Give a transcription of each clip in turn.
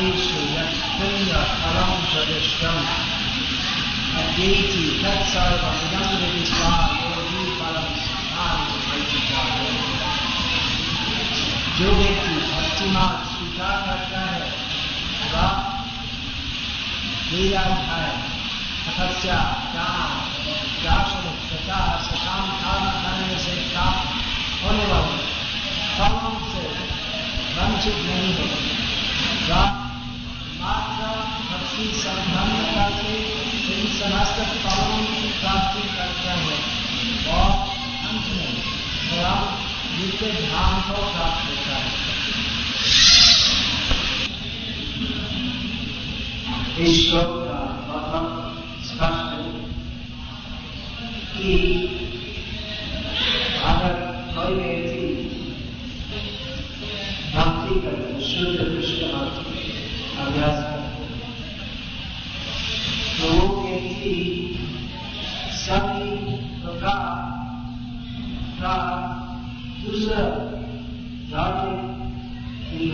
फलेषु यत्पुण्यफलं प्रदिष्टम् अद्येति तत्सर्वमिदं विदित्वा योगी परं स्थानं वैदिकाय जो व्यक्ति भक्तिमान स्वीकार करता है वह वेदाध्याय तपस्या दान दार्शन तथा सकाम कर्म करने से प्राप्त होने वाले फलों से वंचित नहीं हो वह मात्र भक्ति संबंध करके इन समस्त की प्राप्ति और अंत में को प्राप्त होता है श्लोक का मतलब स्पष्ट कि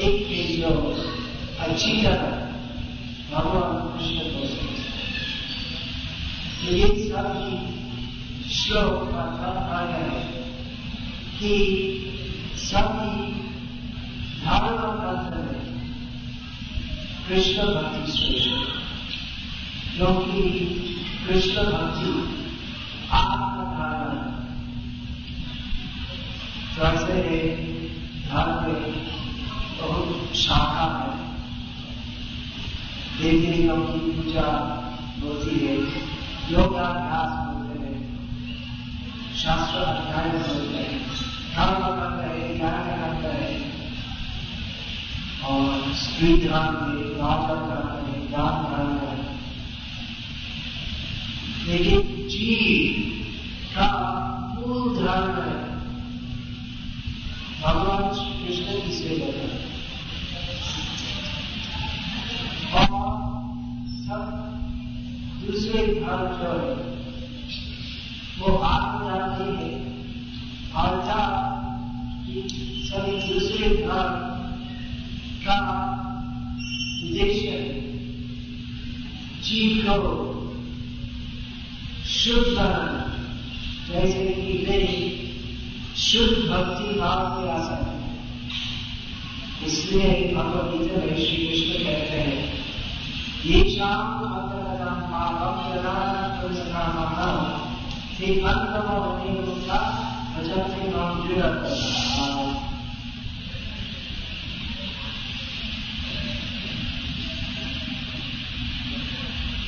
एक के ज़ीरो अच्छी तरह भगवान कृष्ण को तो ये सभी श्लोक का तात्पर्य है कि सभी धारणा का धन है कृष्ण भक्ति श्रेष्ठ क्योंकि कृष्ण भक्ति आत्मधारण जैसे है धर्म बहुत शाखा है। देवी देवियों की पूजा होती है। योगाभ्यास होते हैं। शास्त्र अध्ययन होते हैं। धर्म करते हैं ज्ञान करते हैं। और स्त्री ध्यान में नाटक करते हैं ज्ञान करते हैं। लेकिन जीव का मूल धर्म है। भगवान श्री कृष्ण की सेवा सब दूसरे जो है वो आत्मधर्म नहीं है। अर्थात सभी दूसरे धर्म का उद्देश्य जीव को शुद्ध बनाना। जैसे कि वे शुद्ध भक्ति भाव में आ सकते इसलिए भगवत गीता में श्री कृष्ण कहते हैं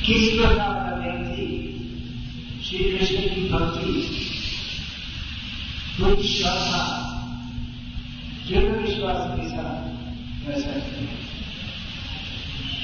किस प्रकार का व्यक्ति, श्री कृष्ण की भक्ति कुछ श्रद्धा दृढ़ विश्वास के साथ कर सकते हैं।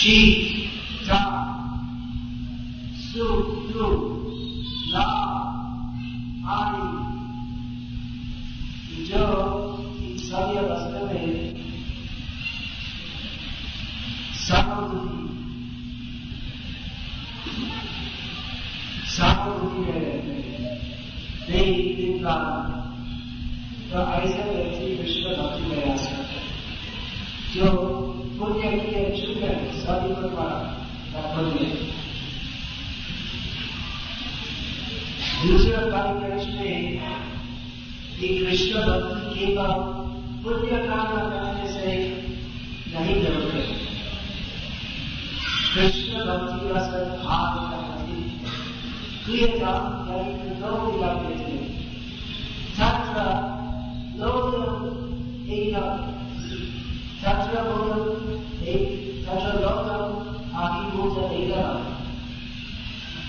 शीत सुख दुख लाभ आदि जो सभी अवस्था में में रहते हैं नहीं दिन कारण तो ऐसे व्यक्ति विश्व भक्ति में आ सकते जो पुण्य के चुके सभी प्रकार पुण्य दूसरा कार्यक्रम में कि कृष्ण भक्ति केवल पुण्य काम करने से नहीं ज़रूरत कृष्ण भक्ति का सद्भाव यानी दो दिलाते थे तत्र लोक एक तत्र बोध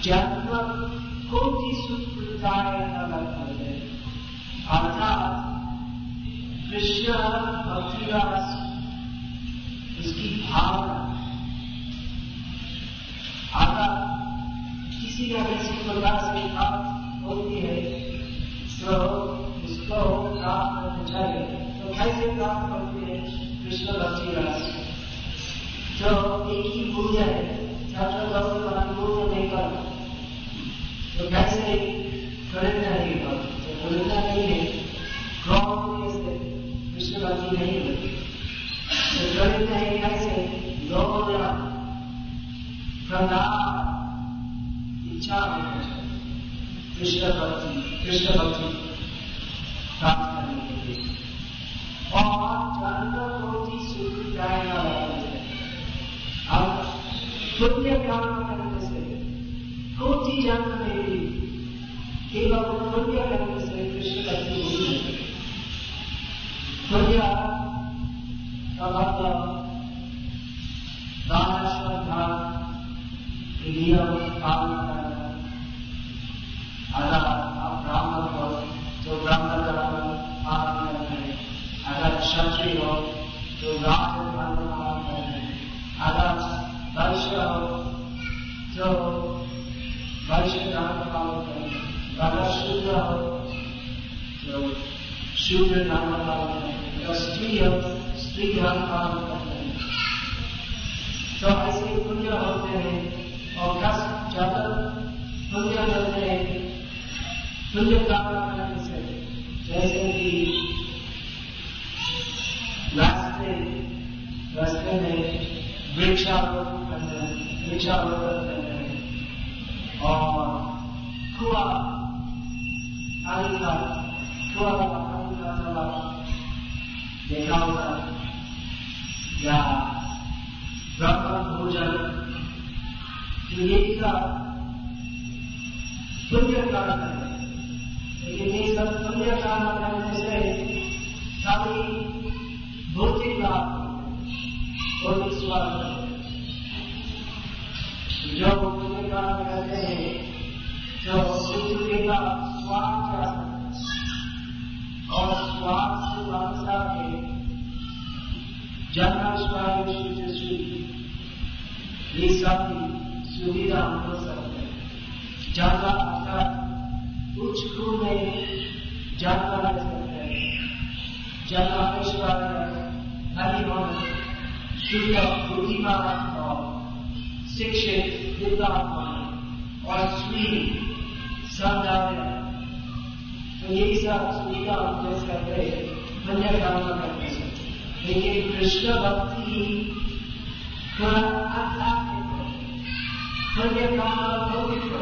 जन्म कोटि न लगते अर्थात कृष्ण भक्ति रस उसकी भावना। अगर किसी न किसी प्रकार से प्राप्त होती है तो उसको प्राप्त करना चाहिए। तो कैसे प्राप्त होती है कृष्ण भक्ति रस तो एक ही भूल है, छात्र लोग भूल नहीं करना। तो कैसे खरीदना नहीं कर तो खरीदना नहीं है क्रॉप कृष्ण भक्ति नहीं होती। तो खरीदना है कैसे लोग प्रदान इच्छा होना चाहिए। कृष्ण भक्ति कृष्ण भक्ति प्राप्त और जानवर कोटि सुख जाएगा अब पुण्य काम करने से कोटि जन्म से कृष्ण भक्ति नहीं है। का मतलब श्रद्धा नियम पालन करना। अगर ब्राह्मण हो तो ब्राह्मण का पालन अगर क्षत्रिय हो तो राज धर्म पालन करना अगर स्त्री हो स्त्री धर्म पालन करना तो ऐसे पुण्य होते हैं और कष्ट ज़्यादा पुण्य करते हैं पुण्य कामना करने से जैसे कि रास्ते रास्ते में वृक्षारोपण करते हैं वृक्षारोपण करते हैं और कुआ आदि का कुआ देखा होगा या ब्रह्म भोजन का पुण्य कारण है लेकिन ये सब पुण्य कारण करने से खाली भौतिक लाभ भौतिक स्वार्थ जो पुण्य कारण हैं ज़्यादा कुल में ज़्यादा रह सकते हैं। पेशवार हरि मन शुद्ध बुद्धिमान और शिक्षित विद्वान और श्री सदाव्य तो ये सब सुविधा हम दे सकते पुण्य कामना करते हैं। लेकिन कृष्ण भक्ति थोड़ा आध्यात्मिक हो। पुण्य कामना भौतिक हो।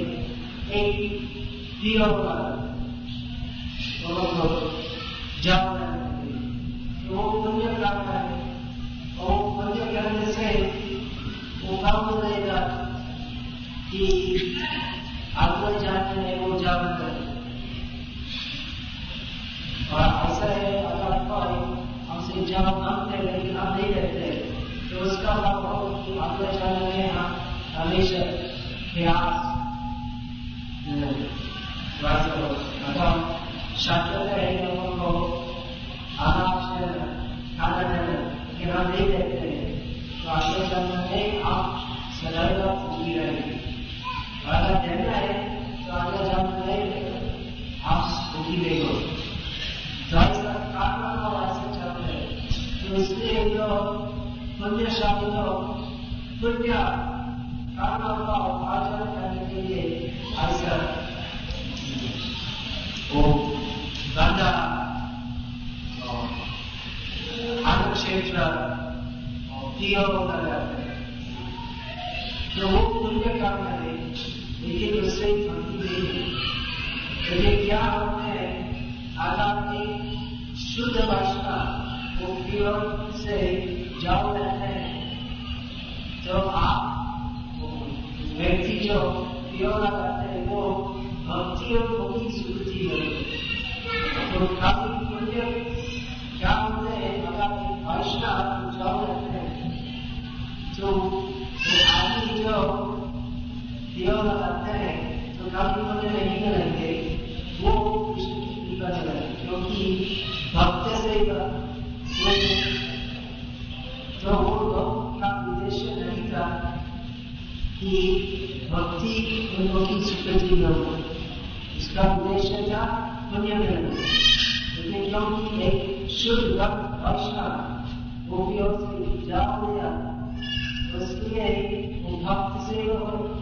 करने के लिए पुण्य काम लेकिन उससे है क्या होते हैं आध्यात्मिक शुद्ध भाषा उपयोग से जाओ रहते हैं तो आप व्यक्ति जो लगाते हैं वो भक्ति और मुक्ति स्मृति है तो काफ़ी उपयोग लगाते हैं तो काफ़ी पुण्य नहीं करेंगे वो कृष्ण की कृपा करें क्योंकि भक्त से तो का उद्देश्य नहीं था कि भक्ति उनको की स्वीकृति न हो इसका उद्देश्य था पुण्य मिलना लेकिन क्योंकि एक शुद्ध भक्त भाषा उपयोग से जा दिया इसलिए वो भक्त से लिए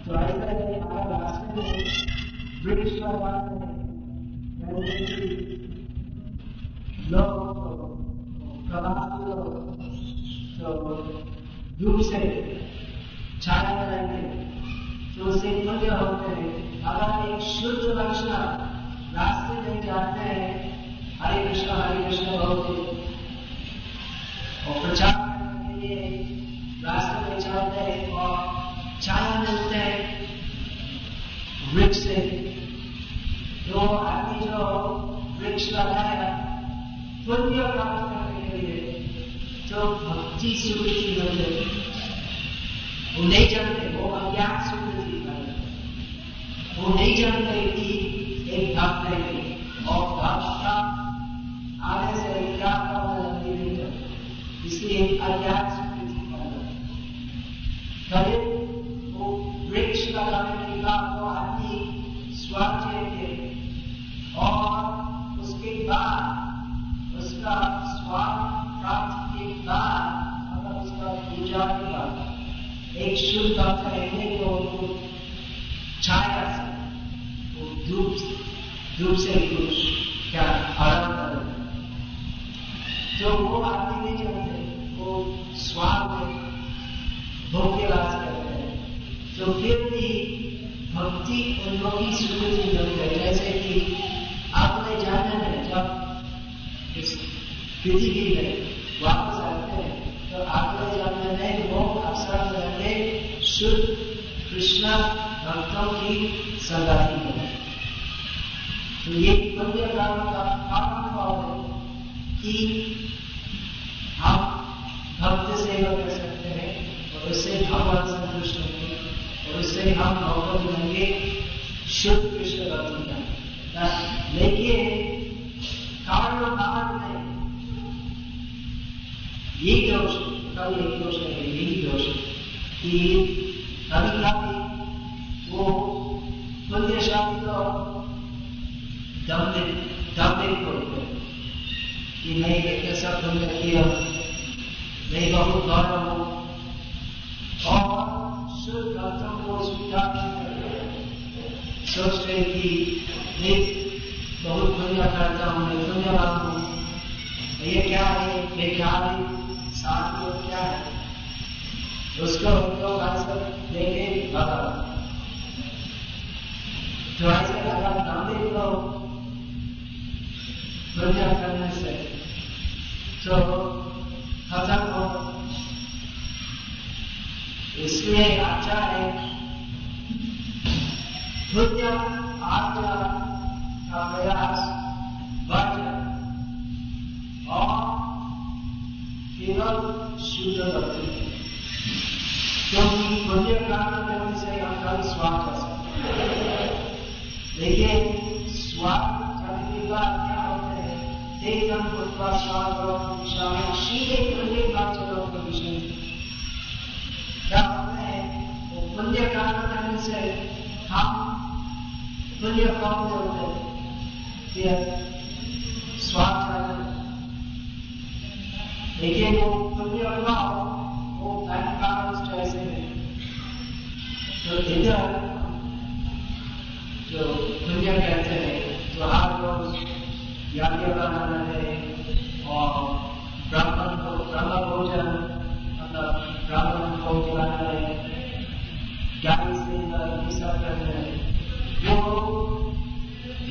तो ऐसा है अगर रास्ते में वृक्ष लगाते हैं लोग प्रभावित लोग तो धूप से छाया रहेंगे तो उससे पुण्य होते हैं अगर एक शुद्ध लक्षण रास्ते में जाते हैं हरे कृष्ण हरे कृष्ण होते और प्रचार करने के लिए रास्ते में चलते हैं और छाया मिलते हैं वृक्ष से जो आदमी जो वृक्ष लगाया पुण्य प्राप्त करने के लिए जो भक्ति स्वीकृति मिलते वो नहीं जानते, वो अज्ञान स्वीकृति करते वो नहीं जानते कि भी भक्ति उन लोगों की स्वीकृति मिल गई जैसे कि आपने जाना है जब इस पृथ्वी में वापस आते हैं तो आपने जानना है वो अवसर रहते शुद्ध कृष्ण भक्तों की संगाती है। तो ये पुण्य काम का कारण है कि हम भगवत बनेंगे शुद्ध कृष्ण भक्ति लेकिन कारण कारण में ये दोष कल एक दोष है यही दोष कि कभी वो पुण्यशाली तो दम्भे दम्भे को कि मैं ऐसा पुण्य किया मैं बहुत गौरव सोचते कि मैं बहुत पुण्य करता हूँ मैं पुण्यवान हूँ ये क्या है? ये क्या है? साथ में क्या है? उसको उनको ऐसा देखे भगा तो ऐसे लगा नामे को पुण्य करने से तो खत्म हो। इसलिए अच्छा है धुर्य आज्ञा का प्रयास बढ़ और केवल शुद्ध भक्ति क्योंकि पुण्य प्राप्त करने से हम स्वाद कर सकते लेकिन स्वाद करने के बाद क्या होते हैं? तेजम उत्पा स्वाद सीधे पुण्य प्राप्त लोग विषय क्या होते हैं? वो पुण्य प्राप्त करने से हम पुण्य कौन होते हैं स्वाद करते लेकिन वो पुण्य भाव वो बैंक है तो इधर जो पुण्य कहते हैं जो हर है और ब्राह्मण को मतलब ब्राह्मण को ये है वो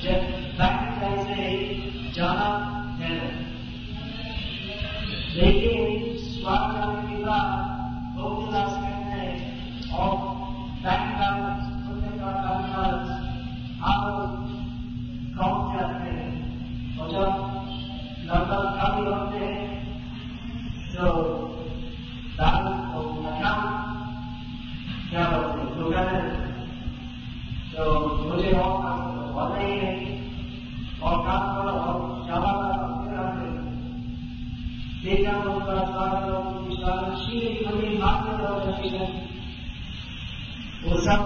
जब बैंक कैसे जाना है लेकिन स्वाद करने के बाद भोग विलास करना है और बैंक बैलेंस खुलने का बैलेंस आप काउंट करते हैं और जब लगभग खाली होते हैं तो श्री हमें मात्र दर्शन वो सब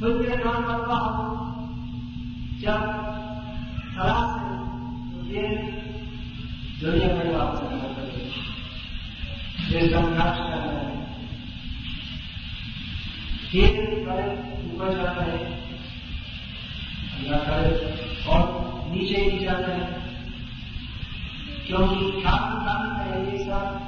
पुण्य काम करता हूँ, जब तो ये दुनिया में करना पड़ेगा ये संघर्ष करना है फिर करे ऊपर जाता है। अल्लाह करे और नीचे ही जाता है। क्योंकि काम काम है ये सब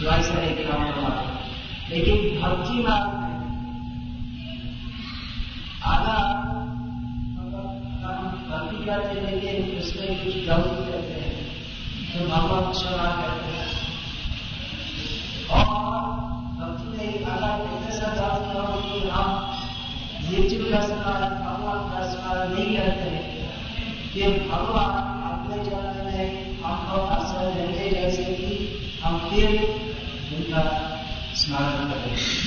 जो ऐसा एक काम हुआ लेकिन भक्ति मार्ग आधा भक्ति करते लेकिन उसमें कुछ गलती करते हैं तो भगवान क्षमा करते हैं। और भक्ति में अगर इतने सा जात करो कि हम मृत्यु का स्मरण, भगवान का स्मरण नहीं करते हैं। कि भगवान अपने जन्म में हमको आश्रय देंगे जैसे कि हम फिर उनका स्मरण करें उदाहरण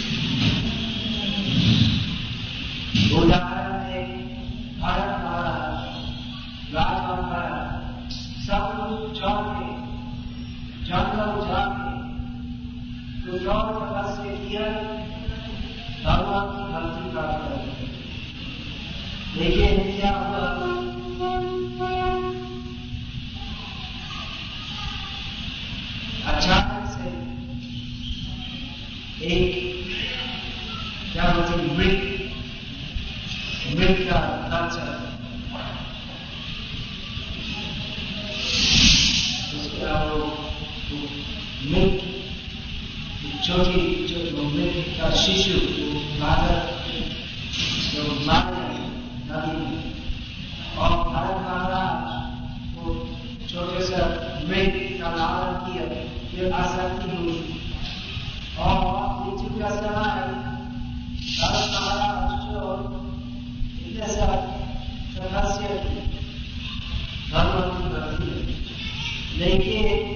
जो मृत का शिशु बालक जो मार नदी और भारत महाराज वो छोटे से मृत का लालन किया फिर आसक्ति हुई और का समय भारत महाराज जो इतने सा तपस्या की भगवान की लेकिन